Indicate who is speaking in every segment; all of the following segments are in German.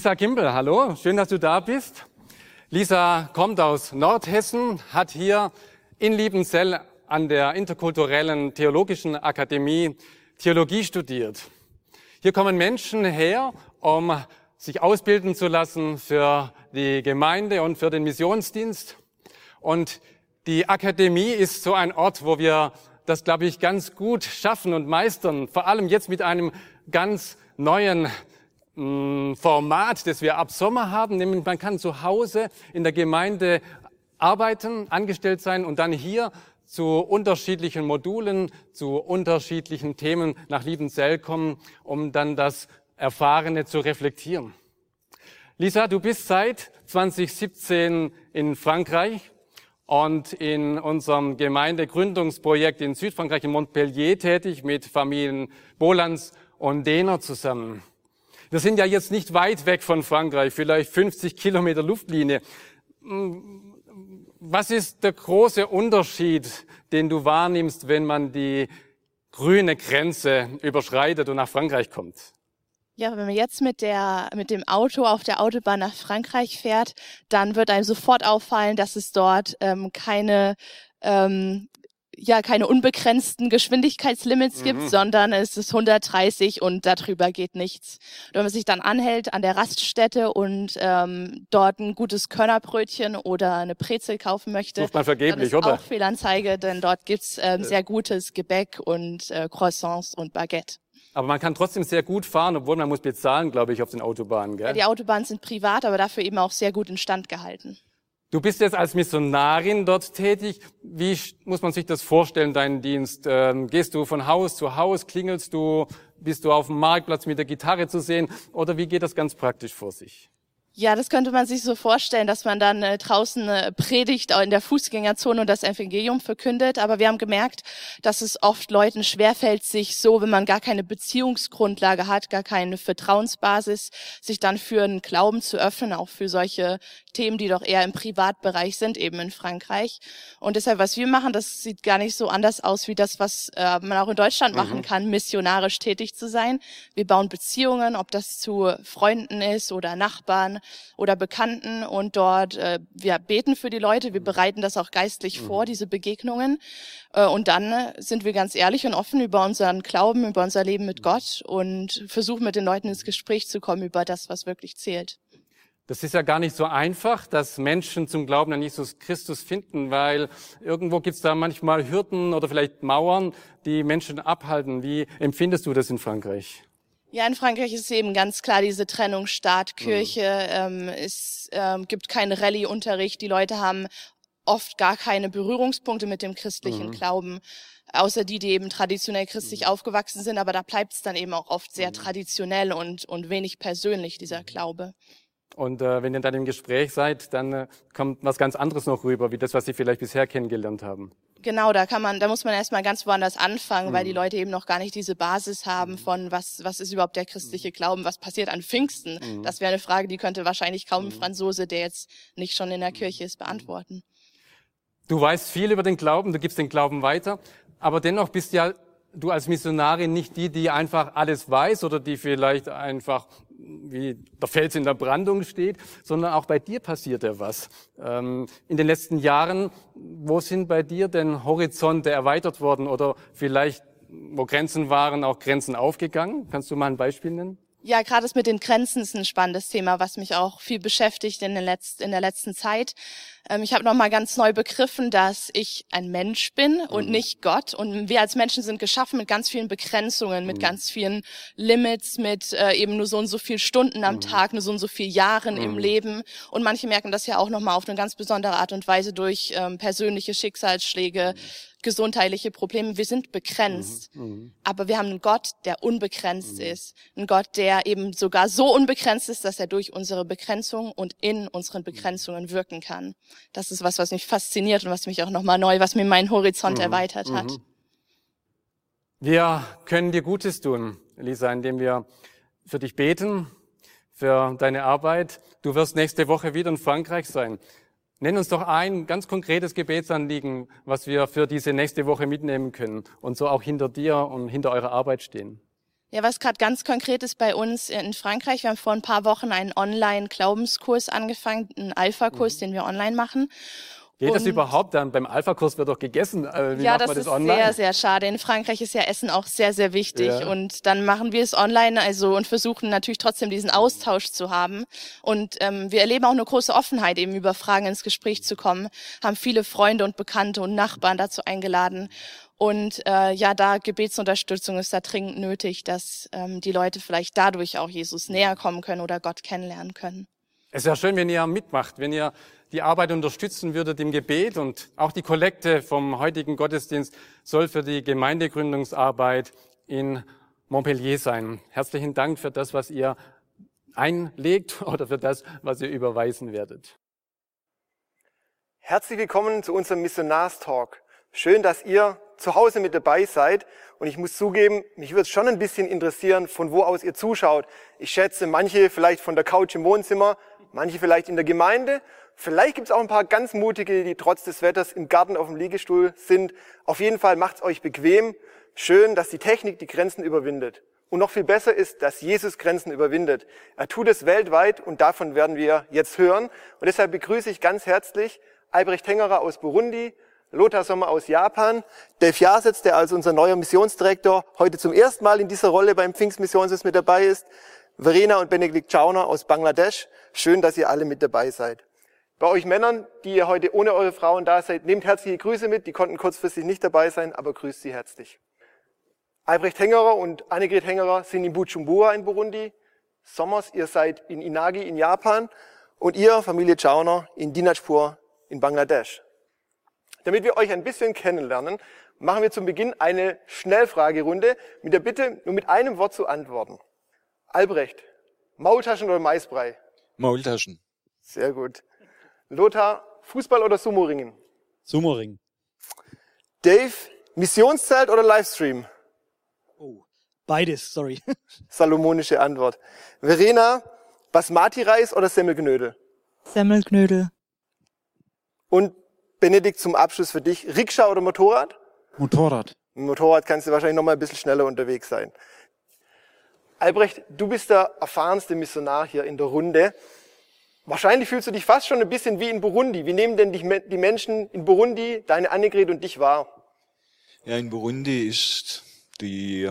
Speaker 1: Lisa Kimbel, hallo, schön, dass du da bist. Lisa kommt aus Nordhessen, hat hier in Liebenzell an der Interkulturellen Theologischen Akademie Theologie studiert. Hier kommen Menschen her, um sich ausbilden zu lassen für die Gemeinde und für den Missionsdienst. Und die Akademie ist so ein Ort, wo wir das, glaube ich, ganz gut schaffen und meistern, vor allem jetzt mit einem ganz neuen Format, das wir ab Sommer haben, nämlich man kann zu Hause in der Gemeinde arbeiten, angestellt sein und dann hier zu unterschiedlichen Modulen, zu unterschiedlichen Themen nach Liebenzell kommen, um dann das Erfahrene zu reflektieren. Lisa, du bist seit 2017 in Frankreich und in unserem Gemeindegründungsprojekt in Südfrankreich in Montpellier tätig mit Familien Bolans und Dehner zusammen. Wir sind ja jetzt nicht weit weg von Frankreich, vielleicht 50 Kilometer Luftlinie. Was ist der große Unterschied, den du wahrnimmst, wenn man die grüne Grenze überschreitet und nach Frankreich kommt?
Speaker 2: Ja, wenn man jetzt mit der, mit dem Auto auf der Autobahn nach Frankreich fährt, dann wird einem sofort auffallen, dass es dort ähm, keine ähm, ja keine unbegrenzten Geschwindigkeitslimits mhm. gibt, sondern es ist 130 und darüber geht nichts. Und wenn man sich dann anhält an der Raststätte und ähm, dort ein gutes Körnerbrötchen oder eine Brezel kaufen möchte,
Speaker 1: Sucht man vergeblich,
Speaker 2: dann ist
Speaker 1: oder?
Speaker 2: auch Fehlanzeige, denn dort gibt's ähm, sehr gutes Gebäck und äh, Croissants und Baguette.
Speaker 1: Aber man kann trotzdem sehr gut fahren, obwohl man muss bezahlen, glaube ich, auf den Autobahnen. Gell?
Speaker 2: Ja, die Autobahnen sind privat, aber dafür eben auch sehr gut instand gehalten.
Speaker 1: Du bist jetzt als Missionarin dort tätig. Wie muss man sich das vorstellen, deinen Dienst? Ähm, gehst du von Haus zu Haus, klingelst du, bist du auf dem Marktplatz mit der Gitarre zu sehen oder wie geht das ganz praktisch vor sich?
Speaker 2: Ja, das könnte man sich so vorstellen, dass man dann äh, draußen äh, predigt in der Fußgängerzone und das Evangelium verkündet. Aber wir haben gemerkt, dass es oft Leuten schwerfällt, sich so, wenn man gar keine Beziehungsgrundlage hat, gar keine Vertrauensbasis, sich dann für einen Glauben zu öffnen, auch für solche Themen, die doch eher im Privatbereich sind, eben in Frankreich. Und deshalb, was wir machen, das sieht gar nicht so anders aus wie das, was äh, man auch in Deutschland machen
Speaker 1: Mhm.
Speaker 2: kann, missionarisch tätig zu sein. Wir bauen Beziehungen, ob das zu Freunden ist oder Nachbarn oder Bekannten und dort, äh, wir beten für die Leute, wir bereiten das auch geistlich vor, diese Begegnungen. Äh, und dann äh, sind wir ganz ehrlich und offen über unseren Glauben, über unser Leben mit Gott und versuchen mit den Leuten ins Gespräch zu kommen über das, was wirklich zählt.
Speaker 1: Das ist ja gar nicht so einfach, dass Menschen zum Glauben an Jesus Christus finden, weil irgendwo gibt es da manchmal Hürden oder vielleicht Mauern, die Menschen abhalten. Wie empfindest du das in Frankreich?
Speaker 2: Ja, in Frankreich ist eben ganz klar diese Trennung Staat, Kirche. Ähm, es ähm, gibt keinen Rallye-Unterricht. Die Leute haben oft gar keine Berührungspunkte mit dem christlichen Glauben, außer die, die eben traditionell christlich aufgewachsen sind. Aber da bleibt es dann eben auch oft sehr traditionell und, und wenig persönlich, dieser Glaube.
Speaker 1: Und äh, wenn ihr dann im Gespräch seid, dann äh, kommt was ganz anderes noch rüber, wie das, was sie vielleicht bisher kennengelernt haben.
Speaker 2: Genau, da kann man, da muss man erstmal ganz woanders anfangen, weil die Leute eben noch gar nicht diese Basis haben von was, was ist überhaupt der christliche Glauben, was passiert an Pfingsten. Das wäre eine Frage, die könnte wahrscheinlich kaum ein Franzose, der jetzt nicht schon in der Kirche ist, beantworten.
Speaker 1: Du weißt viel über den Glauben, du gibst den Glauben weiter, aber dennoch bist ja du als Missionarin nicht die, die einfach alles weiß oder die vielleicht einfach wie der Fels in der Brandung steht, sondern auch bei dir passiert ja was. Ähm, in den letzten Jahren, wo sind bei dir denn Horizonte erweitert worden oder vielleicht, wo Grenzen waren, auch Grenzen aufgegangen? Kannst du mal ein Beispiel nennen?
Speaker 2: Ja, gerade das mit den Grenzen ist ein spannendes Thema, was mich auch viel beschäftigt in, den Letz-, in der letzten Zeit. Ähm, ich habe nochmal ganz neu begriffen, dass ich ein Mensch bin und nicht Gott. Und wir als Menschen sind geschaffen mit ganz vielen Begrenzungen, mit ganz vielen Limits, mit äh, eben nur so und so viel Stunden am Tag, nur so und so viel Jahren im Leben. Und manche merken das ja auch nochmal auf eine ganz besondere Art und Weise durch ähm, persönliche Schicksalsschläge, gesundheitliche Probleme. Wir sind begrenzt. Mhm. mhm. Aber wir haben einen Gott, der unbegrenzt mhm. ist. Ein Gott, der eben sogar so unbegrenzt ist, dass er durch unsere Begrenzung und in unseren Begrenzungen wirken kann. Das ist was, was mich fasziniert und was mich auch nochmal neu, was mir meinen Horizont mhm. erweitert hat. Mhm.
Speaker 1: Wir können dir Gutes tun, Lisa, indem wir für dich beten, für deine Arbeit. Du wirst nächste Woche wieder in Frankreich sein. Nenn uns doch ein ganz konkretes Gebetsanliegen, was wir für diese nächste Woche mitnehmen können und so auch hinter dir und hinter eurer Arbeit stehen.
Speaker 2: Ja, was gerade ganz konkret ist bei uns in Frankreich, wir haben vor ein paar Wochen einen Online-Glaubenskurs angefangen, einen Alpha-Kurs, mhm. den wir online machen.
Speaker 1: Geht das überhaupt dann? Beim Alpha-Kurs wird doch gegessen.
Speaker 2: Äh, wie ja, das, das ist online? sehr, sehr schade. In Frankreich ist ja Essen auch sehr, sehr wichtig. Ja. Und dann machen wir es online also und versuchen natürlich trotzdem diesen Austausch zu haben. Und ähm, wir erleben auch eine große Offenheit, eben über Fragen ins Gespräch zu kommen. Haben viele Freunde und Bekannte und Nachbarn dazu eingeladen. Und äh, ja, da Gebetsunterstützung ist da dringend nötig, dass ähm, die Leute vielleicht dadurch auch Jesus näher kommen können oder Gott kennenlernen können.
Speaker 1: Es wäre schön, wenn ihr mitmacht, wenn ihr die Arbeit unterstützen würdet im Gebet und auch die Kollekte vom heutigen Gottesdienst soll für die Gemeindegründungsarbeit in Montpellier sein. Herzlichen Dank für das, was ihr einlegt oder für das, was ihr überweisen werdet.
Speaker 3: Herzlich willkommen zu unserem Missionarstalk. Schön, dass ihr zu Hause mit dabei seid. Und ich muss zugeben, mich würde schon ein bisschen interessieren, von wo aus ihr zuschaut. Ich schätze, manche vielleicht von der Couch im Wohnzimmer, manche vielleicht in der Gemeinde Vielleicht gibt es auch ein paar ganz mutige, die trotz des Wetters im Garten auf dem Liegestuhl sind. Auf jeden Fall macht's euch bequem. Schön, dass die Technik die Grenzen überwindet. Und noch viel besser ist, dass Jesus Grenzen überwindet. Er tut es weltweit und davon werden wir jetzt hören. Und deshalb begrüße ich ganz herzlich Albrecht Hengerer aus Burundi, Lothar Sommer aus Japan, Dave Jasitz, der als unser neuer Missionsdirektor heute zum ersten Mal in dieser Rolle beim Pfingstmissionssitz mit dabei ist, Verena und Benedikt Chauner aus Bangladesch. Schön, dass ihr alle mit dabei seid. Bei euch Männern, die ihr heute ohne eure Frauen da seid, nehmt herzliche Grüße mit. Die konnten kurzfristig nicht dabei sein, aber grüßt sie herzlich. Albrecht Hengerer und Annegret Hengerer sind in Bujumbura in Burundi. Sommers, ihr seid in Inagi in Japan und ihr, Familie Chauner, in Dinajpur in Bangladesch. Damit wir euch ein bisschen kennenlernen, machen wir zum Beginn eine Schnellfragerunde mit der Bitte, nur mit einem Wort zu antworten. Albrecht, Maultaschen oder Maisbrei?
Speaker 4: Maultaschen.
Speaker 3: Sehr gut. Lothar, Fußball oder Sumo-Ringen?
Speaker 4: Sumo-Ring.
Speaker 3: Dave, Missionszelt oder Livestream?
Speaker 4: Oh, beides, sorry.
Speaker 3: Salomonische Antwort. Verena, Basmati-Reis oder Semmelknödel?
Speaker 5: Semmelknödel.
Speaker 3: Und Benedikt zum Abschluss für dich, Rikscha oder Motorrad?
Speaker 4: Motorrad.
Speaker 3: Mit Motorrad kannst du wahrscheinlich noch mal ein bisschen schneller unterwegs sein. Albrecht, du bist der erfahrenste Missionar hier in der Runde. Wahrscheinlich fühlst du dich fast schon ein bisschen wie in Burundi. Wie nehmen denn die Menschen in Burundi, deine Annegret und dich wahr?
Speaker 4: Ja, in Burundi ist die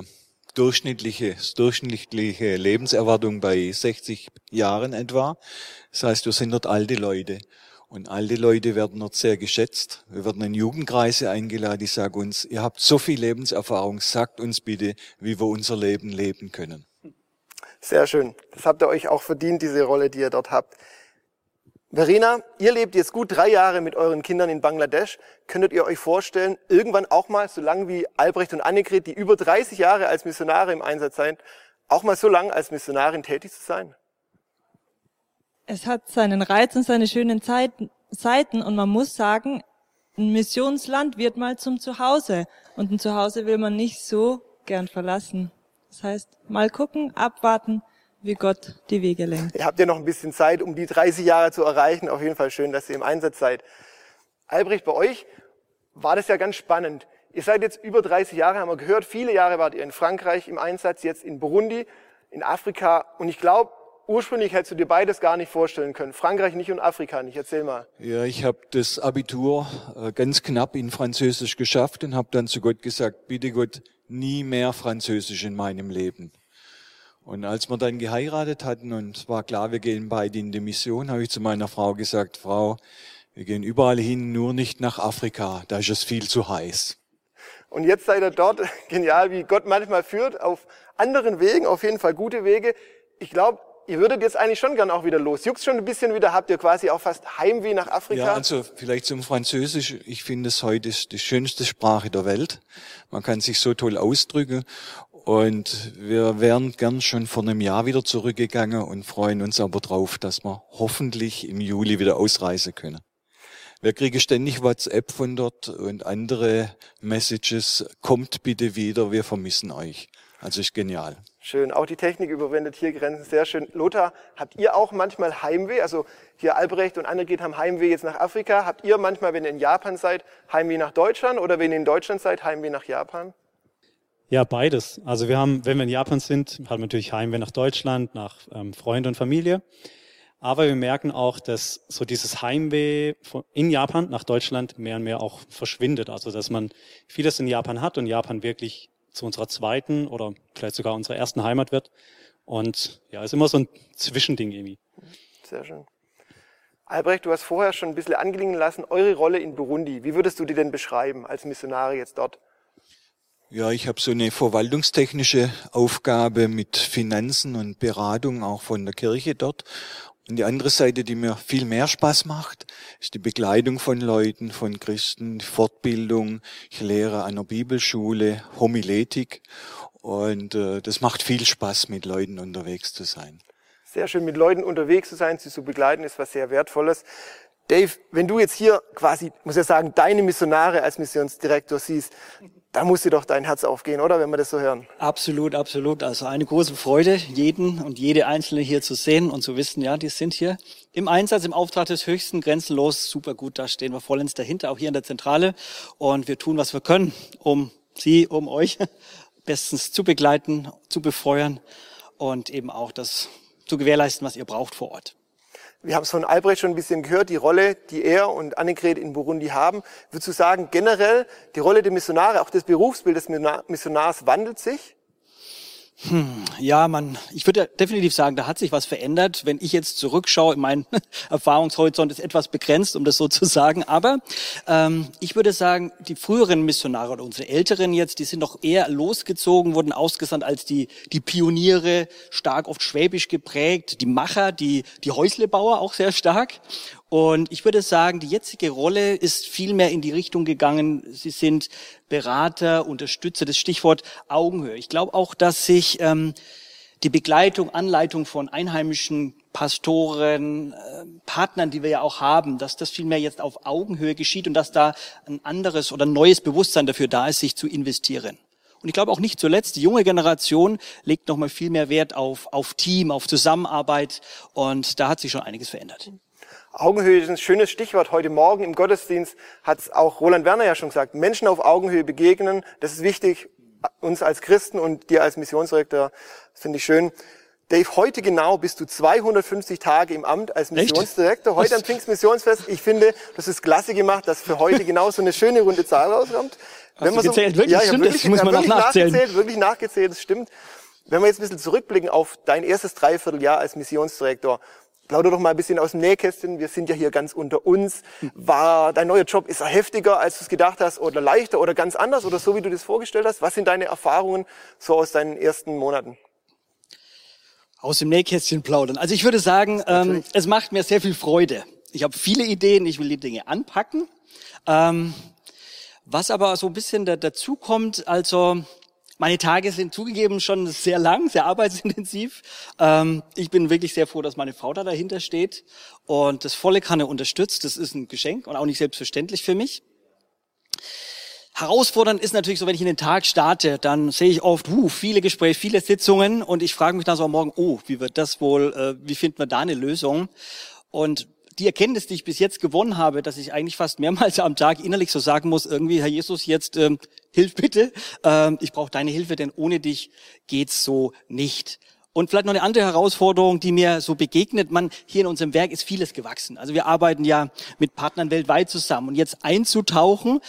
Speaker 4: durchschnittliche, durchschnittliche Lebenserwartung bei 60 Jahren etwa. Das heißt, wir sind dort alte Leute. Und alte Leute werden dort sehr geschätzt. Wir werden in Jugendkreise eingeladen, die sagen uns, ihr habt so viel Lebenserfahrung, sagt uns bitte, wie wir unser Leben leben können.
Speaker 3: Sehr schön. Das habt ihr euch auch verdient, diese Rolle, die ihr dort habt. Verena, ihr lebt jetzt gut drei Jahre mit euren Kindern in Bangladesch. Könntet ihr euch vorstellen, irgendwann auch mal, so lang wie Albrecht und Annegret, die über 30 Jahre als Missionare im Einsatz sind, auch mal so lang als Missionarin tätig zu sein?
Speaker 5: Es hat seinen Reiz und seine schönen Zeiten, Seiten und man muss sagen, ein Missionsland wird mal zum Zuhause und ein Zuhause will man nicht so gern verlassen. Das heißt, mal gucken, abwarten, wie Gott die Wege lenkt.
Speaker 3: Ihr habt ja noch ein bisschen Zeit, um die 30 Jahre zu erreichen. Auf jeden Fall schön, dass ihr im Einsatz seid. Albrecht, bei euch war das ja ganz spannend. Ihr seid jetzt über 30 Jahre, haben wir gehört. Viele Jahre wart ihr in Frankreich im Einsatz, jetzt in Burundi, in Afrika. Und ich glaube, ursprünglich hättest du dir beides gar nicht vorstellen können. Frankreich nicht und Afrika nicht. Erzähl mal.
Speaker 4: Ja, ich habe das Abitur äh, ganz knapp in Französisch geschafft und habe dann zu Gott gesagt, bitte Gott, nie mehr Französisch in meinem Leben. Und als wir dann geheiratet hatten und war klar, wir gehen beide in die Mission, habe ich zu meiner Frau gesagt, Frau, wir gehen überall hin, nur nicht nach Afrika, da ist es viel zu heiß.
Speaker 3: Und jetzt seid ihr dort, genial, wie Gott manchmal führt, auf anderen Wegen, auf jeden Fall gute Wege. Ich glaube, ihr würdet jetzt eigentlich schon gern auch wieder los. Juckt schon ein bisschen wieder, habt ihr quasi auch fast Heimweh nach Afrika?
Speaker 4: Ja, also vielleicht zum Französisch. Ich finde es heute ist die schönste Sprache der Welt. Man kann sich so toll ausdrücken. Und wir wären gern schon vor einem Jahr wieder zurückgegangen und freuen uns aber drauf, dass wir hoffentlich im Juli wieder ausreisen können. Wir kriegen ständig WhatsApp von dort und andere Messages. Kommt bitte wieder, wir vermissen euch. Also ist genial.
Speaker 3: Schön. Auch die Technik überwindet hier Grenzen. Sehr schön. Lothar, habt ihr auch manchmal Heimweh? Also hier Albrecht und andere geht haben Heimweh jetzt nach Afrika. Habt ihr manchmal, wenn ihr in Japan seid, Heimweh nach Deutschland oder wenn ihr in Deutschland seid, Heimweh nach Japan?
Speaker 6: Ja, beides. Also wir haben, wenn wir in Japan sind, haben wir natürlich Heimweh nach Deutschland, nach ähm, Freunde und Familie. Aber wir merken auch, dass so dieses Heimweh in Japan nach Deutschland mehr und mehr auch verschwindet. Also dass man vieles in Japan hat und Japan wirklich zu unserer zweiten oder vielleicht sogar unserer ersten Heimat wird. Und ja, ist immer so ein Zwischending irgendwie.
Speaker 3: Sehr schön. Albrecht, du hast vorher schon ein bisschen angelingen lassen, eure Rolle in Burundi. Wie würdest du die denn beschreiben als Missionare jetzt dort?
Speaker 4: Ja, ich habe so eine verwaltungstechnische Aufgabe mit Finanzen und Beratung auch von der Kirche dort. Und die andere Seite, die mir viel mehr Spaß macht, ist die Begleitung von Leuten, von Christen, Fortbildung. Ich lehre an einer Bibelschule, Homiletik. Und äh, das macht viel Spaß, mit Leuten unterwegs zu sein.
Speaker 3: Sehr schön, mit Leuten unterwegs zu sein, sie zu begleiten, ist was sehr Wertvolles. Dave, wenn du jetzt hier quasi, muss ich sagen, deine Missionare als Missionsdirektor siehst, da muss dir doch dein Herz aufgehen, oder, wenn wir das so hören?
Speaker 7: Absolut, absolut. Also eine große Freude, jeden und jede Einzelne hier zu sehen und zu wissen, ja, die sind hier im Einsatz, im Auftrag des Höchsten, grenzenlos, super gut. Da stehen wir vollends dahinter, auch hier in der Zentrale. Und wir tun, was wir können, um Sie, um euch bestens zu begleiten, zu befeuern und eben auch das zu gewährleisten, was ihr braucht vor Ort.
Speaker 3: Wir haben es von Albrecht schon ein bisschen gehört, die Rolle, die er und Annegret in Burundi haben. Würdest du sagen, generell die Rolle der Missionare, auch das Berufsbild des Missionars wandelt sich?
Speaker 7: Hm, ja, man, ich würde definitiv sagen, da hat sich was verändert. Wenn ich jetzt zurückschaue, mein Erfahrungshorizont ist etwas begrenzt, um das so zu sagen. Aber ähm, ich würde sagen, die früheren Missionare oder unsere Älteren jetzt, die sind noch eher losgezogen, wurden ausgesandt als die, die Pioniere, stark oft schwäbisch geprägt, die Macher, die, die Häuslebauer auch sehr stark. Und ich würde sagen, die jetzige Rolle ist viel mehr in die Richtung gegangen. Sie sind Berater, Unterstützer, das Stichwort Augenhöhe. Ich glaube auch, dass sich ähm, die Begleitung, Anleitung von einheimischen Pastoren, äh, Partnern, die wir ja auch haben, dass das viel mehr jetzt auf Augenhöhe geschieht und dass da ein anderes oder neues Bewusstsein dafür da ist, sich zu investieren. Und ich glaube auch nicht zuletzt, die junge Generation legt nochmal viel mehr Wert auf, auf Team, auf Zusammenarbeit und da hat sich schon einiges verändert.
Speaker 3: Augenhöhe ist ein schönes Stichwort. Heute Morgen im Gottesdienst hat es auch Roland Werner ja schon gesagt. Menschen auf Augenhöhe begegnen, das ist wichtig, uns als Christen und dir als Missionsdirektor, das finde ich schön. Dave, heute genau bist du 250 Tage im Amt als Missionsdirektor. Heute am Pfingstmissionsfest. Ich finde, das ist klasse gemacht, dass für heute genau so eine schöne runde Zahl rauskommt.
Speaker 7: Hast Wenn man so, gezählt? Wirklich? Ja, ja, wirklich, das muss man
Speaker 3: wirklich
Speaker 7: nachzählen.
Speaker 3: nachgezählt, wirklich nachgezählt, das stimmt. Wenn wir jetzt ein bisschen zurückblicken auf dein erstes Dreivierteljahr als Missionsdirektor, Plauder doch mal ein bisschen aus dem Nähkästchen. Wir sind ja hier ganz unter uns. War dein neuer Job, ist er heftiger, als du es gedacht hast, oder leichter oder ganz anders oder so, wie du das vorgestellt hast? Was sind deine Erfahrungen so aus deinen ersten Monaten?
Speaker 7: Aus dem Nähkästchen plaudern. Also ich würde sagen, ähm, es macht mir sehr viel Freude. Ich habe viele Ideen, ich will die Dinge anpacken. Ähm, was aber so ein bisschen da, dazu kommt, also meine Tage sind zugegeben schon sehr lang, sehr arbeitsintensiv. Ähm, ich bin wirklich sehr froh, dass meine Frau da dahinter steht und das volle Kanne unterstützt. Das ist ein Geschenk und auch nicht selbstverständlich für mich. Herausfordernd ist natürlich so, wenn ich in den Tag starte, dann sehe ich oft uh, viele Gespräche, viele Sitzungen und ich frage mich dann so am Morgen, oh, wie wird das wohl, äh, wie finden wir da eine Lösung? Und die Erkenntnis, die ich bis jetzt gewonnen habe, dass ich eigentlich fast mehrmals am Tag innerlich so sagen muss, irgendwie, Herr Jesus, jetzt ähm, hilf bitte, ähm, ich brauche deine Hilfe, denn ohne dich geht's so nicht. Und vielleicht noch eine andere Herausforderung, die mir so begegnet. Man, hier in unserem Werk ist vieles gewachsen. Also wir arbeiten ja mit Partnern weltweit zusammen. Und jetzt einzutauchen,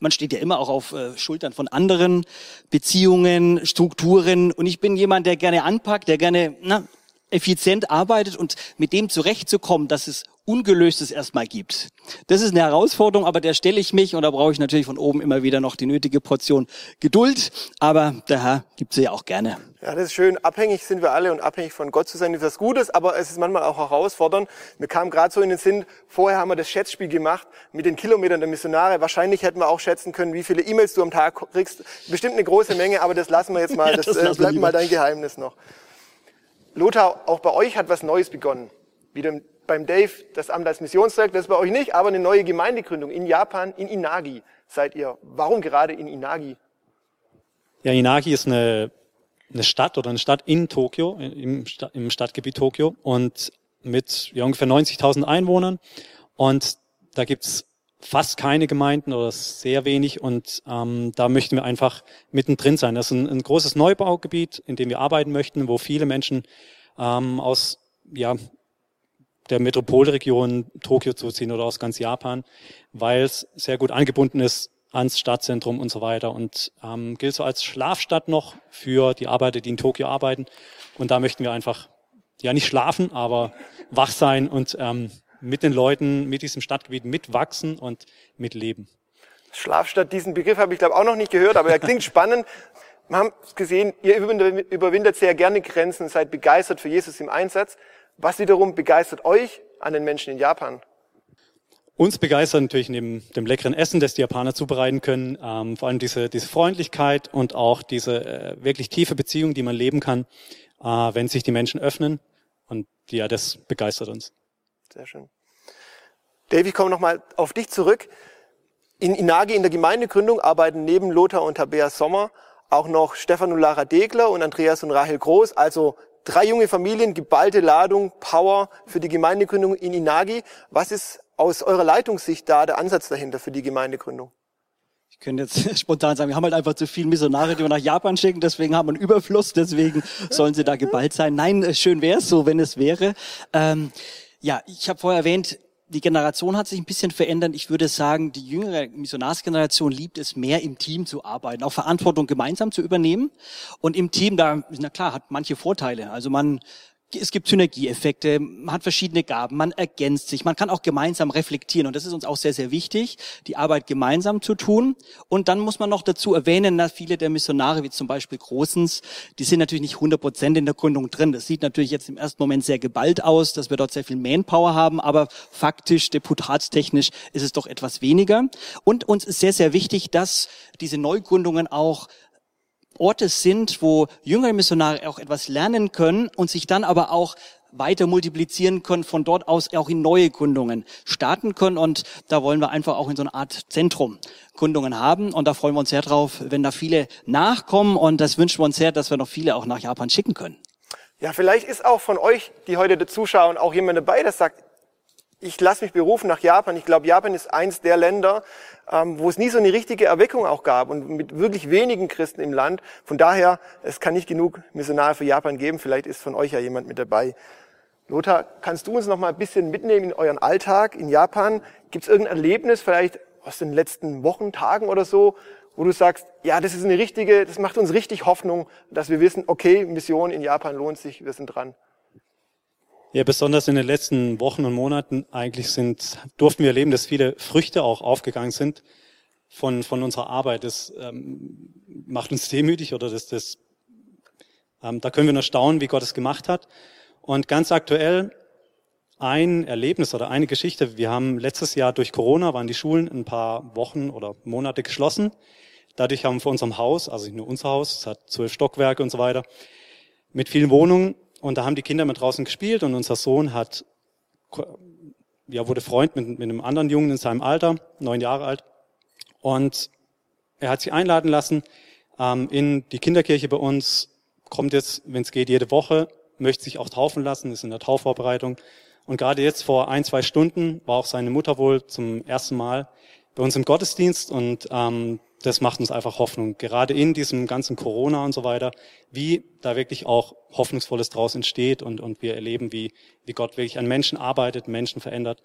Speaker 7: man steht ja immer auch auf äh, Schultern von anderen Beziehungen, Strukturen. Und ich bin jemand, der gerne anpackt, der gerne na, effizient arbeitet und mit dem zurechtzukommen, dass es Ungelöstes erstmal gibt. Das ist eine Herausforderung, aber der stelle ich mich und da brauche ich natürlich von oben immer wieder noch die nötige Portion Geduld, aber der Herr gibt sie ja auch gerne.
Speaker 3: Ja, das ist schön. Abhängig sind wir alle und abhängig von Gott zu sein ist was Gutes, aber es ist manchmal auch herausfordernd. Mir kam gerade so in den Sinn, vorher haben wir das Schätzspiel gemacht mit den Kilometern der Missionare. Wahrscheinlich hätten wir auch schätzen können, wie viele E-Mails du am Tag kriegst. Bestimmt eine große Menge, aber das lassen wir jetzt mal.
Speaker 7: Ja,
Speaker 3: das,
Speaker 7: das
Speaker 3: äh, bleibt mal dein Geheimnis noch. Lothar, auch bei euch hat was Neues begonnen. Wieder beim Dave, das Amt als Missionsdirektor, das ist bei euch nicht, aber eine neue Gemeindegründung in Japan, in Inagi seid ihr. Warum gerade in Inagi?
Speaker 6: Ja, Inagi ist eine, eine Stadt oder eine Stadt in Tokio, im, im Stadtgebiet Tokio und mit ja, ungefähr 90.000 Einwohnern. Und da gibt's fast keine Gemeinden oder sehr wenig und ähm, da möchten wir einfach mittendrin sein. Das ist ein, ein großes Neubaugebiet, in dem wir arbeiten möchten, wo viele Menschen ähm, aus ja, der Metropolregion Tokio zuziehen oder aus ganz Japan, weil es sehr gut angebunden ist ans Stadtzentrum und so weiter und ähm, gilt so als Schlafstadt noch für die Arbeiter, die in Tokio arbeiten. Und da möchten wir einfach ja nicht schlafen, aber wach sein und ähm, mit den Leuten, mit diesem Stadtgebiet mitwachsen und mitleben.
Speaker 3: Schlafstadt, diesen Begriff habe ich glaube auch noch nicht gehört, aber er klingt spannend. Wir haben gesehen, ihr überwindet überwindet sehr gerne Grenzen, seid begeistert für Jesus im Einsatz. Was wiederum begeistert euch an den Menschen in Japan?
Speaker 6: Uns begeistert natürlich neben dem leckeren Essen, das die Japaner zubereiten können, ähm, vor allem diese, diese Freundlichkeit und auch diese äh, wirklich tiefe Beziehung, die man leben kann, äh, wenn sich die Menschen öffnen. Und ja, das begeistert uns.
Speaker 3: Sehr schön. Dave, ich komme nochmal auf dich zurück. In Inagi in der Gemeindegründung arbeiten neben Lothar und Tabea Sommer auch noch Stefan und Lara Degler und Andreas und Rahel Groß, also drei junge Familien, geballte Ladung, Power für die Gemeindegründung in Inagi. Was ist aus eurer Leitungssicht da der Ansatz dahinter für die Gemeindegründung?
Speaker 7: Ich könnte jetzt spontan sagen, wir haben halt einfach zu viele Missionare, die wir nach Japan schicken, deswegen haben wir einen Überfluss, deswegen sollen sie da geballt sein. Nein, äh, schön wäre es so, wenn es wäre. Ähm, ja, ich habe vorher erwähnt, die Generation hat sich ein bisschen verändert. Ich würde sagen, die jüngere Missionarsgeneration liebt es mehr, im Team zu arbeiten, auch Verantwortung gemeinsam zu übernehmen. Und im Team, da, na klar, hat manche Vorteile. Also man es gibt Synergieeffekte, man hat verschiedene Gaben, man ergänzt sich, man kann auch gemeinsam reflektieren und das ist uns auch sehr, sehr wichtig, die Arbeit gemeinsam zu tun. Und dann muss man noch dazu erwähnen, dass viele der Missionare, wie zum Beispiel Großens, die sind natürlich nicht 100 Prozent in der Gründung drin. Das sieht natürlich jetzt im ersten Moment sehr geballt aus, dass wir dort sehr viel Manpower haben, aber faktisch, deputatstechnisch ist es doch etwas weniger. Und uns ist sehr, sehr wichtig, dass diese Neugründungen auch Orte sind, wo jüngere Missionare auch etwas lernen können und sich dann aber auch weiter multiplizieren können, von dort aus auch in neue Gründungen starten können. Und da wollen wir einfach auch in so eine Art Zentrum Gründungen haben. Und da freuen wir uns sehr drauf, wenn da viele nachkommen. Und das wünschen wir uns sehr, dass wir noch viele auch nach Japan schicken können.
Speaker 3: Ja, vielleicht ist auch von euch, die heute dazuschauen, auch jemand dabei, der sagt, ich lasse mich berufen nach Japan. Ich glaube, Japan ist eins der Länder, ähm, wo es nie so eine richtige Erweckung auch gab und mit wirklich wenigen Christen im Land. Von daher, es kann nicht genug Missionare für Japan geben. Vielleicht ist von euch ja jemand mit dabei. Lothar, kannst du uns noch mal ein bisschen mitnehmen in euren Alltag in Japan? Gibt es irgendein Erlebnis, vielleicht aus den letzten Wochen, Tagen oder so, wo du sagst, ja, das ist eine richtige, das macht uns richtig Hoffnung, dass wir wissen, okay, Mission in Japan lohnt sich, wir sind dran.
Speaker 6: Ja, besonders in den letzten Wochen und Monaten eigentlich sind, durften wir erleben, dass viele Früchte auch aufgegangen sind von, von unserer Arbeit. Das ähm, macht uns demütig oder das, das, ähm, da können wir nur staunen, wie Gott es gemacht hat. Und ganz aktuell ein Erlebnis oder eine Geschichte. Wir haben letztes Jahr durch Corona waren die Schulen ein paar Wochen oder Monate geschlossen. Dadurch haben wir vor unserem Haus, also nicht nur unser Haus, es hat zwölf Stockwerke und so weiter, mit vielen Wohnungen und da haben die Kinder mit draußen gespielt und unser Sohn hat, ja, wurde Freund mit, mit einem anderen Jungen in seinem Alter, neun Jahre alt. Und er hat sich einladen lassen ähm, in die Kinderkirche bei uns, kommt jetzt, wenn es geht, jede Woche, möchte sich auch taufen lassen, ist in der Taufvorbereitung. Und gerade jetzt vor ein, zwei Stunden war auch seine Mutter wohl zum ersten Mal bei uns im Gottesdienst und ähm, das macht uns einfach Hoffnung, gerade in diesem ganzen Corona und so weiter, wie da wirklich auch Hoffnungsvolles draus entsteht und, und wir erleben, wie, wie Gott wirklich an Menschen arbeitet, Menschen verändert.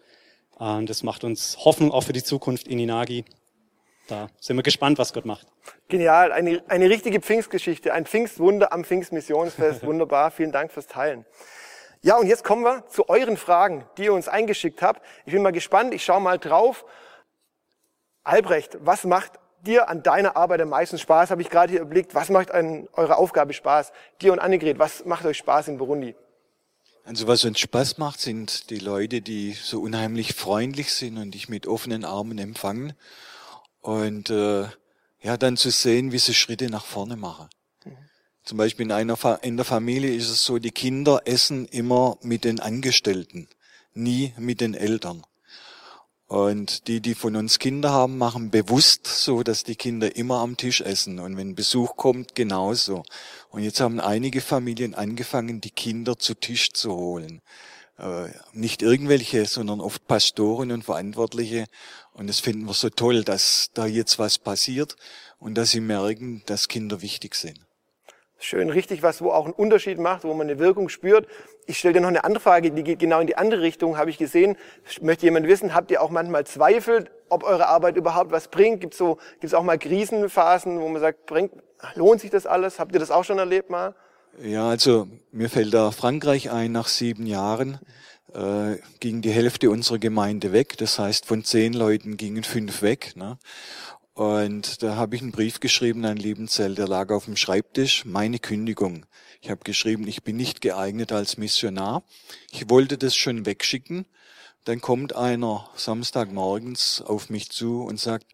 Speaker 6: Und das macht uns Hoffnung auch für die Zukunft in Inagi. Da sind wir gespannt, was Gott macht.
Speaker 3: Genial, eine, eine richtige Pfingstgeschichte, ein Pfingstwunder am Pfingstmissionsfest. Wunderbar, vielen Dank fürs Teilen. Ja, und jetzt kommen wir zu euren Fragen, die ihr uns eingeschickt habt. Ich bin mal gespannt, ich schaue mal drauf. Albrecht, was macht dir an deiner Arbeit am meisten Spaß? Habe ich gerade hier überlegt, was macht an eurer Aufgabe Spaß? Dir und Annegret, was macht euch Spaß in Burundi?
Speaker 4: Also was uns Spaß macht, sind die Leute, die so unheimlich freundlich sind und dich mit offenen Armen empfangen. Und äh, ja, dann zu sehen, wie sie Schritte nach vorne machen. Mhm. Zum Beispiel in einer Fa in der Familie ist es so, die Kinder essen immer mit den Angestellten, nie mit den Eltern. Und die, die von uns Kinder haben, machen bewusst so, dass die Kinder immer am Tisch essen. Und wenn Besuch kommt, genauso. Und jetzt haben einige Familien angefangen, die Kinder zu Tisch zu holen. Äh, nicht irgendwelche, sondern oft Pastoren und Verantwortliche. Und das finden wir so toll, dass da jetzt was passiert und dass sie merken, dass Kinder wichtig sind.
Speaker 3: Schön, richtig was, wo auch einen Unterschied macht, wo man eine Wirkung spürt. Ich stelle dir noch eine andere Frage, die geht genau in die andere Richtung, habe ich gesehen. Möchte jemand wissen, habt ihr auch manchmal Zweifel, ob eure Arbeit überhaupt was bringt? Gibt es so, gibt's auch mal Krisenphasen, wo man sagt, bringt, lohnt sich das alles? Habt ihr das auch schon erlebt mal?
Speaker 4: Ja, also mir fällt da Frankreich ein, nach sieben Jahren äh, ging die Hälfte unserer Gemeinde weg. Das heißt, von zehn Leuten gingen fünf weg. Ne? Und da habe ich einen Brief geschrieben an Liebenzell, der lag auf dem Schreibtisch, meine Kündigung. Ich habe geschrieben, ich bin nicht geeignet als Missionar. Ich wollte das schon wegschicken. Dann kommt einer Samstagmorgens auf mich zu und sagt,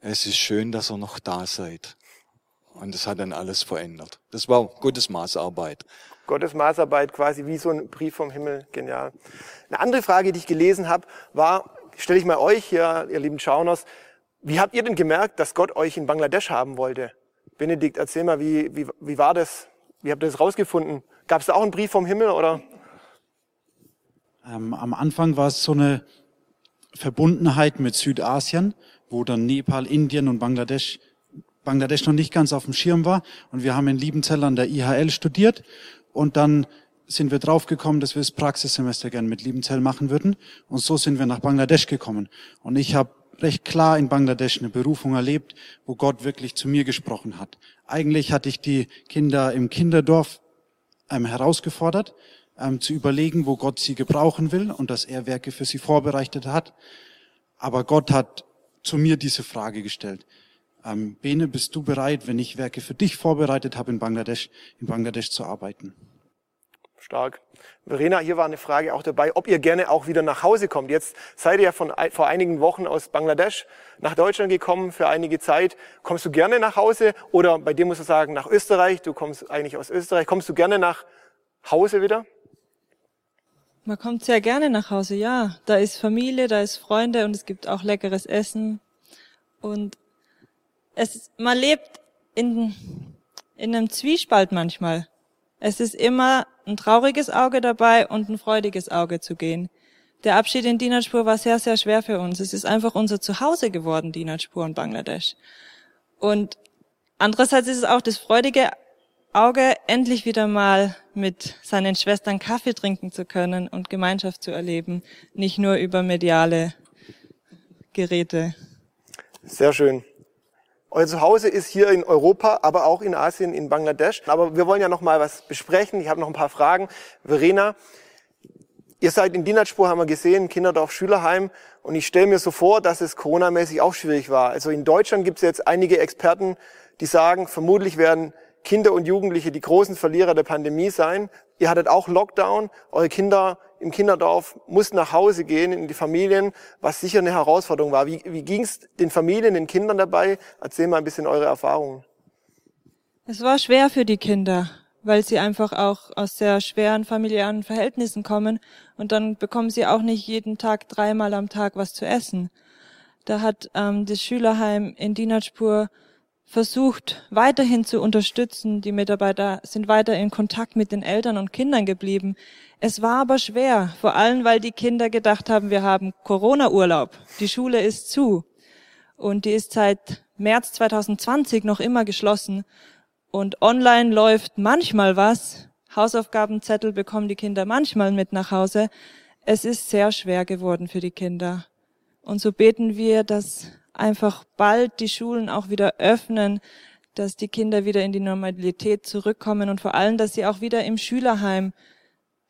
Speaker 4: es ist schön, dass ihr noch da seid. Und das hat dann alles verändert. Das war Gottes Maßarbeit.
Speaker 3: Gottes Maßarbeit quasi wie so ein Brief vom Himmel. Genial. Eine andere Frage, die ich gelesen habe, war, stelle ich mal euch hier, ihr lieben Schauners, wie habt ihr denn gemerkt, dass Gott euch in Bangladesch haben wollte? Benedikt, erzähl mal, wie, wie, wie war das? Wie habt ihr das rausgefunden? Gab es da auch einen Brief vom Himmel oder?
Speaker 8: Ähm, am Anfang war es so eine Verbundenheit mit Südasien, wo dann Nepal, Indien und Bangladesch, Bangladesch noch nicht ganz auf dem Schirm war. Und wir haben in Liebenzell an der IHL studiert und dann sind wir draufgekommen, dass wir das Praxissemester gerne mit Liebenzell machen würden. Und so sind wir nach Bangladesch gekommen. Und ich habe recht klar in Bangladesch eine Berufung erlebt, wo Gott wirklich zu mir gesprochen hat. Eigentlich hatte ich die Kinder im Kinderdorf ähm, herausgefordert, ähm, zu überlegen, wo Gott sie gebrauchen will und dass er Werke für sie vorbereitet hat. Aber Gott hat zu mir diese Frage gestellt. Ähm, Bene, bist du bereit, wenn ich Werke für dich vorbereitet habe in Bangladesch, in Bangladesch zu arbeiten?
Speaker 3: Stark. Verena, hier war eine Frage auch dabei, ob ihr gerne auch wieder nach Hause kommt. Jetzt seid ihr ja von, vor einigen Wochen aus Bangladesch nach Deutschland gekommen für einige Zeit. Kommst du gerne nach Hause oder bei dir muss ich sagen nach Österreich? Du kommst eigentlich aus Österreich. Kommst du gerne nach Hause wieder?
Speaker 5: Man kommt sehr gerne nach Hause, ja. Da ist Familie, da ist Freunde und es gibt auch leckeres Essen. Und es, man lebt in, in einem Zwiespalt manchmal. Es ist immer ein trauriges Auge dabei und ein freudiges Auge zu gehen. Der Abschied in Dinajpur war sehr, sehr schwer für uns. Es ist einfach unser Zuhause geworden, Dinajpur und Bangladesch. Und andererseits ist es auch das freudige Auge, endlich wieder mal mit seinen Schwestern Kaffee trinken zu können und Gemeinschaft zu erleben, nicht nur über mediale Geräte.
Speaker 3: Sehr schön. Euer Zuhause ist hier in Europa, aber auch in Asien, in Bangladesch. Aber wir wollen ja noch mal was besprechen. Ich habe noch ein paar Fragen. Verena, ihr seid in Dinajpur, haben wir gesehen, Kinderdorf Schülerheim. Und ich stelle mir so vor, dass es coronamäßig auch schwierig war. Also in Deutschland gibt es jetzt einige Experten, die sagen, vermutlich werden Kinder und Jugendliche die großen Verlierer der Pandemie sein. Ihr hattet auch Lockdown. Eure Kinder im Kinderdorf mussten nach Hause gehen, in die Familien, was sicher eine Herausforderung war. Wie, wie ging es den Familien, den Kindern dabei? Erzähl mal ein bisschen eure Erfahrungen.
Speaker 5: Es war schwer für die Kinder, weil sie einfach auch aus sehr schweren familiären Verhältnissen kommen und dann bekommen sie auch nicht jeden Tag dreimal am Tag was zu essen. Da hat ähm, das Schülerheim in Dinajpur versucht weiterhin zu unterstützen. Die Mitarbeiter sind weiter in Kontakt mit den Eltern und Kindern geblieben. Es war aber schwer, vor allem weil die Kinder gedacht haben, wir haben Corona-Urlaub. Die Schule ist zu. Und die ist seit März 2020 noch immer geschlossen. Und online läuft manchmal was. Hausaufgabenzettel bekommen die Kinder manchmal mit nach Hause. Es ist sehr schwer geworden für die Kinder. Und so beten wir, dass einfach bald die Schulen auch wieder öffnen, dass die Kinder wieder in die Normalität zurückkommen und vor allem, dass sie auch wieder im Schülerheim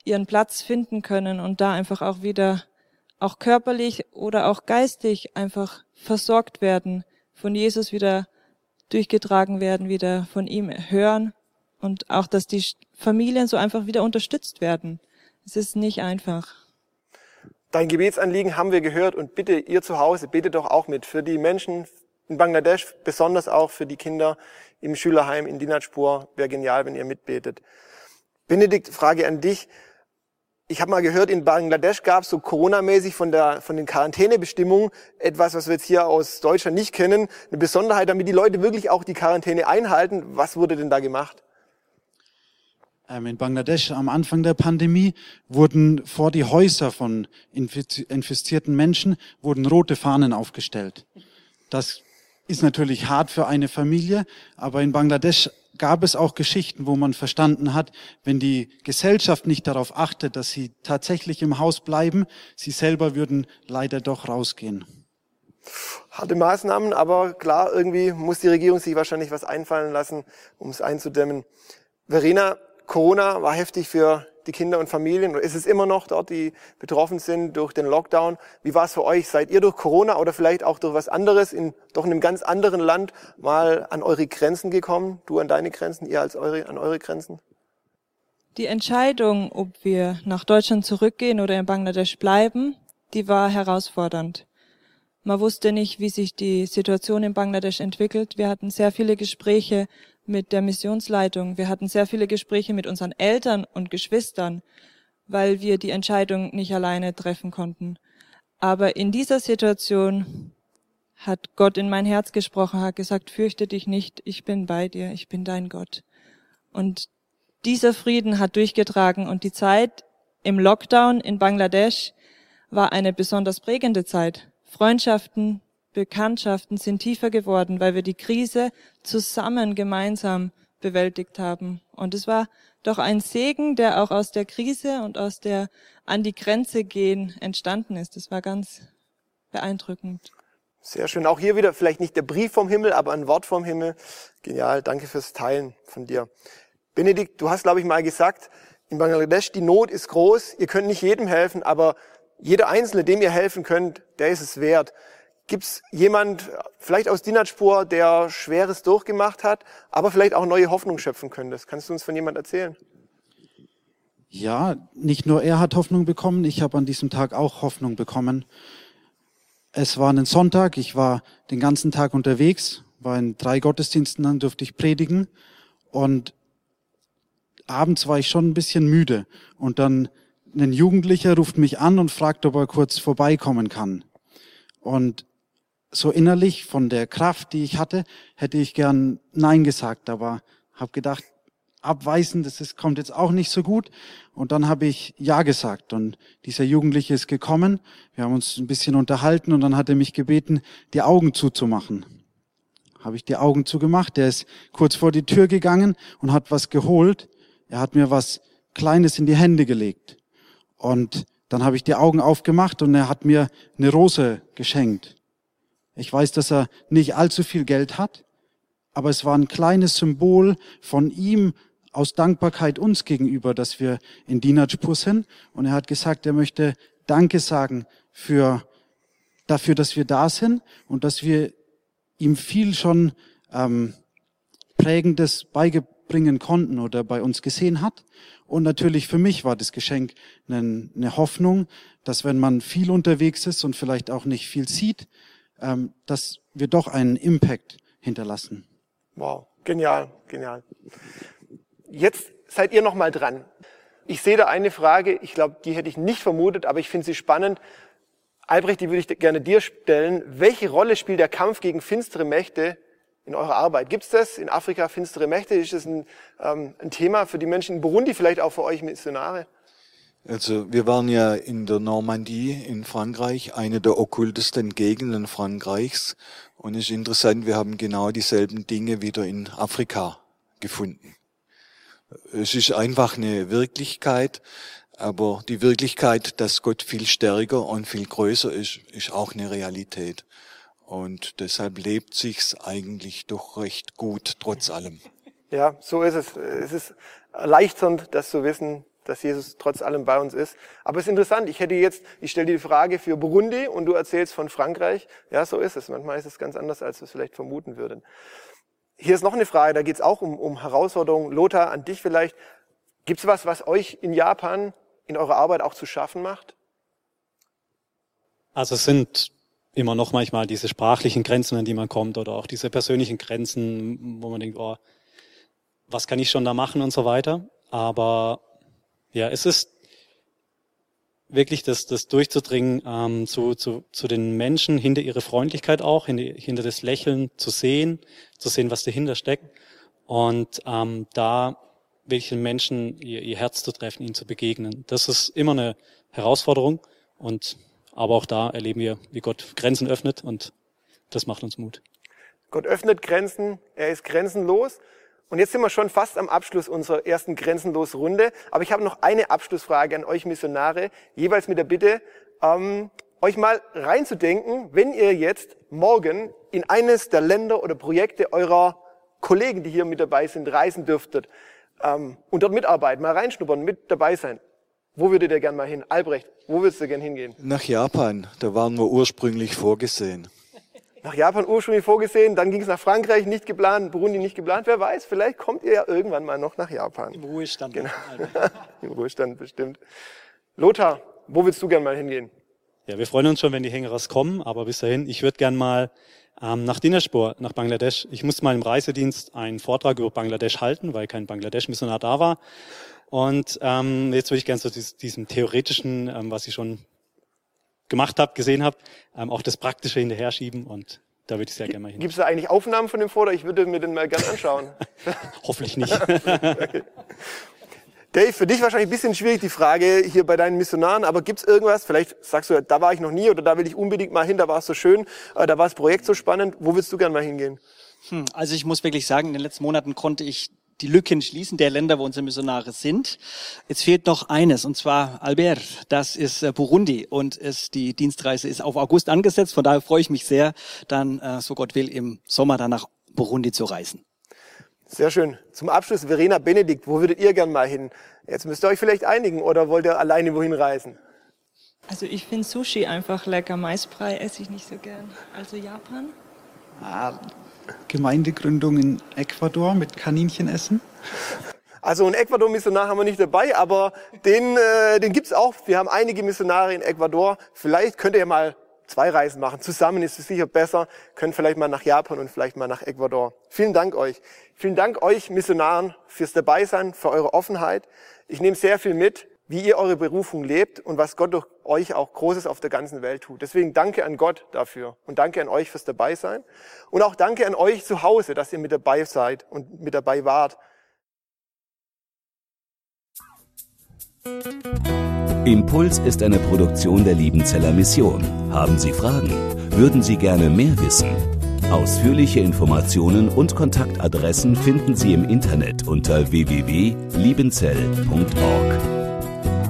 Speaker 5: ihren Platz finden können und da einfach auch wieder auch körperlich oder auch geistig einfach versorgt werden von Jesus wieder durchgetragen werden, wieder von ihm hören und auch, dass die Familien so einfach wieder unterstützt werden. Es ist nicht einfach.
Speaker 3: Dein Gebetsanliegen haben wir gehört und bitte ihr zu Hause, betet doch auch mit für die Menschen in Bangladesch, besonders auch für die Kinder im Schülerheim in Dinajpur. Wäre genial, wenn ihr mitbetet. Benedikt, Frage an dich. Ich habe mal gehört, in Bangladesch gab es so Corona-mäßig von, der, von den Quarantänebestimmungen etwas, was wir jetzt hier aus Deutschland nicht kennen. Eine Besonderheit, damit die Leute wirklich auch die Quarantäne einhalten. Was wurde denn da gemacht?
Speaker 8: Ähm, in Bangladesch am Anfang der Pandemie wurden vor die Häuser von infizierten Menschen wurden rote Fahnen aufgestellt. Das ist natürlich hart für eine Familie, aber in Bangladesch gab es auch Geschichten, wo man verstanden hat, wenn die Gesellschaft nicht darauf achtet, dass sie tatsächlich im Haus bleiben, sie selber würden leider doch rausgehen.
Speaker 3: Harte Maßnahmen, aber klar, irgendwie muss die Regierung sich wahrscheinlich was einfallen lassen, um es einzudämmen. Verena, Corona war heftig für die Kinder und Familien ist es immer noch dort, die betroffen sind durch den Lockdown. Wie war es für euch? Seid ihr durch Corona oder vielleicht auch durch was anderes in doch einem ganz anderen Land mal an eure Grenzen gekommen? Du an deine Grenzen, ihr als eure, an eure Grenzen?
Speaker 5: Die Entscheidung, ob wir nach Deutschland zurückgehen oder in Bangladesch bleiben, die war herausfordernd. Man wusste nicht, wie sich die Situation in Bangladesch entwickelt. Wir hatten sehr viele Gespräche mit der Missionsleitung. Wir hatten sehr viele Gespräche mit unseren Eltern und Geschwistern, weil wir die Entscheidung nicht alleine treffen konnten. Aber in dieser Situation hat Gott in mein Herz gesprochen, hat gesagt, fürchte dich nicht, ich bin bei dir, ich bin dein Gott. Und dieser Frieden hat durchgetragen und die Zeit im Lockdown in Bangladesch war eine besonders prägende Zeit. Freundschaften, Bekanntschaften sind tiefer geworden, weil wir die Krise zusammen gemeinsam bewältigt haben. Und es war doch ein Segen, der auch aus der Krise und aus der an die Grenze gehen entstanden ist. Das war ganz beeindruckend.
Speaker 3: Sehr schön. Auch hier wieder vielleicht nicht der Brief vom Himmel, aber ein Wort vom Himmel. Genial. Danke fürs Teilen von dir. Benedikt, du hast, glaube ich, mal gesagt, in Bangladesch, die Not ist groß. Ihr könnt nicht jedem helfen, aber jeder Einzelne, dem ihr helfen könnt, der ist es wert. Gibt es jemand, vielleicht aus Dinatspur, der Schweres durchgemacht hat, aber vielleicht auch neue Hoffnung schöpfen könnte? Kannst du uns von jemand erzählen?
Speaker 8: Ja, nicht nur er hat Hoffnung bekommen, ich habe an diesem Tag auch Hoffnung bekommen. Es war ein Sonntag, ich war den ganzen Tag unterwegs, war in drei Gottesdiensten, dann durfte ich predigen und abends war ich schon ein bisschen müde und dann ein Jugendlicher ruft mich an und fragt, ob er kurz vorbeikommen kann. Und so innerlich von der Kraft, die ich hatte, hätte ich gern Nein gesagt, aber habe gedacht, abweisen, das ist, kommt jetzt auch nicht so gut. Und dann habe ich Ja gesagt und dieser Jugendliche ist gekommen. Wir haben uns ein bisschen unterhalten und dann hat er mich gebeten, die Augen zuzumachen. Habe ich die Augen zugemacht. Der ist kurz vor die Tür gegangen und hat was geholt. Er hat mir was Kleines in die Hände gelegt. Und dann habe ich die Augen aufgemacht und er hat mir eine Rose geschenkt. Ich weiß, dass er nicht allzu viel Geld hat, aber es war ein kleines Symbol von ihm aus Dankbarkeit uns gegenüber, dass wir in Dinajpur sind. Und er hat gesagt, er möchte Danke sagen für, dafür, dass wir da sind und dass wir ihm viel schon ähm, Prägendes beibringen konnten oder bei uns gesehen hat. Und natürlich für mich war das Geschenk eine, eine Hoffnung, dass wenn man viel unterwegs ist und vielleicht auch nicht viel sieht, dass wir doch einen Impact hinterlassen.
Speaker 3: Wow, genial, genial. Jetzt seid ihr noch mal dran. Ich sehe da eine Frage, ich glaube, die hätte ich nicht vermutet, aber ich finde sie spannend. Albrecht, die würde ich gerne dir stellen. Welche Rolle spielt der Kampf gegen finstere Mächte in eurer Arbeit? Gibt es das in Afrika, finstere Mächte? Ist das ein, ähm, ein Thema für die Menschen in Burundi, vielleicht auch für euch Missionare?
Speaker 4: Also wir waren ja in der Normandie in Frankreich, eine der okkultesten Gegenden Frankreichs. Und es ist interessant, wir haben genau dieselben Dinge wieder in Afrika gefunden. Es ist einfach eine Wirklichkeit, aber die Wirklichkeit, dass Gott viel stärker und viel größer ist, ist auch eine Realität. Und deshalb lebt sich's eigentlich doch recht gut, trotz allem.
Speaker 3: Ja, so ist es. Es ist erleichternd, das zu wissen, dass Jesus trotz allem bei uns ist. Aber es ist interessant, ich hätte jetzt, ich stelle die Frage für Burundi und du erzählst von Frankreich. Ja, so ist es. Manchmal ist es ganz anders, als wir es vielleicht vermuten würden. Hier ist noch eine Frage, da geht es auch um, um Herausforderungen. Lothar, an dich vielleicht. Gibt es was, was euch in Japan in eurer Arbeit auch zu schaffen macht?
Speaker 6: Also es sind immer noch manchmal diese sprachlichen Grenzen, an die man kommt oder auch diese persönlichen Grenzen, wo man denkt, oh, was kann ich schon da machen und so weiter. Aber ja, es ist wirklich das, das durchzudringen ähm, zu, zu, zu den Menschen, hinter ihre Freundlichkeit auch, hinter, hinter das Lächeln zu sehen, zu sehen, was dahinter steckt. Und ähm, da wirklich den Menschen ihr, ihr Herz zu treffen, ihnen zu begegnen. Das ist immer eine Herausforderung. Und aber auch da erleben wir, wie Gott Grenzen öffnet und das macht uns Mut.
Speaker 3: Gott öffnet Grenzen, er ist grenzenlos. Und jetzt sind wir schon fast am Abschluss unserer ersten Grenzenlos-Runde. Aber ich habe noch eine Abschlussfrage an euch Missionare, jeweils mit der Bitte, ähm, euch mal reinzudenken, wenn ihr jetzt morgen in eines der Länder oder Projekte eurer Kollegen, die hier mit dabei sind, reisen dürftet ähm, und dort mitarbeiten, mal reinschnuppern, mit dabei sein. Wo würdet ihr gern mal hin? Albrecht, wo würdest du gern hingehen?
Speaker 4: Nach Japan, da waren wir ursprünglich vorgesehen.
Speaker 3: Nach Japan ursprünglich vorgesehen, dann ging es nach Frankreich, nicht geplant, Burundi nicht geplant. Wer weiß, vielleicht kommt ihr ja irgendwann mal noch nach Japan.
Speaker 7: Im Ruhestand.
Speaker 3: Genau. Im Ruhestand bestimmt. Lothar, wo willst du gern mal hingehen?
Speaker 6: Ja, wir freuen uns schon, wenn die Hängerers kommen, aber bis dahin, ich würde gern mal ähm, nach Dinnerspur, nach Bangladesch. Ich musste mal im Reisedienst einen Vortrag über Bangladesch halten, weil kein Bangladesch-Missionar da war. Und ähm, jetzt würde ich gerne zu so diesem theoretischen, ähm, was ich schon gemacht habe, gesehen habe, ähm, auch das Praktische hinterher schieben und da würde ich sehr gerne mal hin.
Speaker 3: Gibt es da eigentlich Aufnahmen von dem Vortrag? Ich würde mir den mal gerne anschauen.
Speaker 6: Hoffentlich nicht.
Speaker 3: okay. Dave, für dich wahrscheinlich ein bisschen schwierig die Frage hier bei deinen Missionaren, aber gibt's irgendwas, vielleicht sagst du, da war ich noch nie oder da will ich unbedingt mal hin, da war es so schön, äh, da war das Projekt so spannend, wo willst du gerne mal hingehen?
Speaker 7: Hm, also ich muss wirklich sagen, in den letzten Monaten konnte ich die Lücken schließen der Länder, wo unsere Missionare sind. Jetzt fehlt noch eines, und zwar Albert, das ist äh, Burundi und ist, die Dienstreise ist auf August angesetzt. Von daher freue ich mich sehr, dann, äh, so Gott will, im Sommer dann nach Burundi zu reisen.
Speaker 3: Sehr schön. Zum Abschluss, Verena Benedikt, wo würdet ihr gern mal hin? Jetzt müsst ihr euch vielleicht einigen oder wollt ihr alleine wohin reisen?
Speaker 5: Also ich finde Sushi einfach lecker. Maisbrei esse ich nicht so gern. Also Japan?
Speaker 8: Ah, Gemeindegründung in Ecuador mit Kaninchenessen.
Speaker 3: Also einen Ecuador-Missionar haben wir nicht dabei, aber den, äh, den gibt's auch. Wir haben einige Missionare in Ecuador. Vielleicht könnt ihr mal zwei Reisen machen. Zusammen ist es sicher besser. Könnt vielleicht mal nach Japan und vielleicht mal nach Ecuador. Vielen Dank euch. Vielen Dank euch Missionaren fürs Dabeisein, für eure Offenheit. Ich nehme sehr viel mit wie ihr eure Berufung lebt und was Gott durch euch auch Großes auf der ganzen Welt tut. Deswegen danke an Gott dafür und danke an euch fürs Dabeisein und auch danke an euch zu Hause, dass ihr mit dabei seid und mit dabei wart.
Speaker 9: Impuls ist eine Produktion der Liebenzeller Mission. Haben Sie Fragen? Würden Sie gerne mehr wissen? Ausführliche Informationen und Kontaktadressen finden Sie im Internet unter www.liebenzell.org.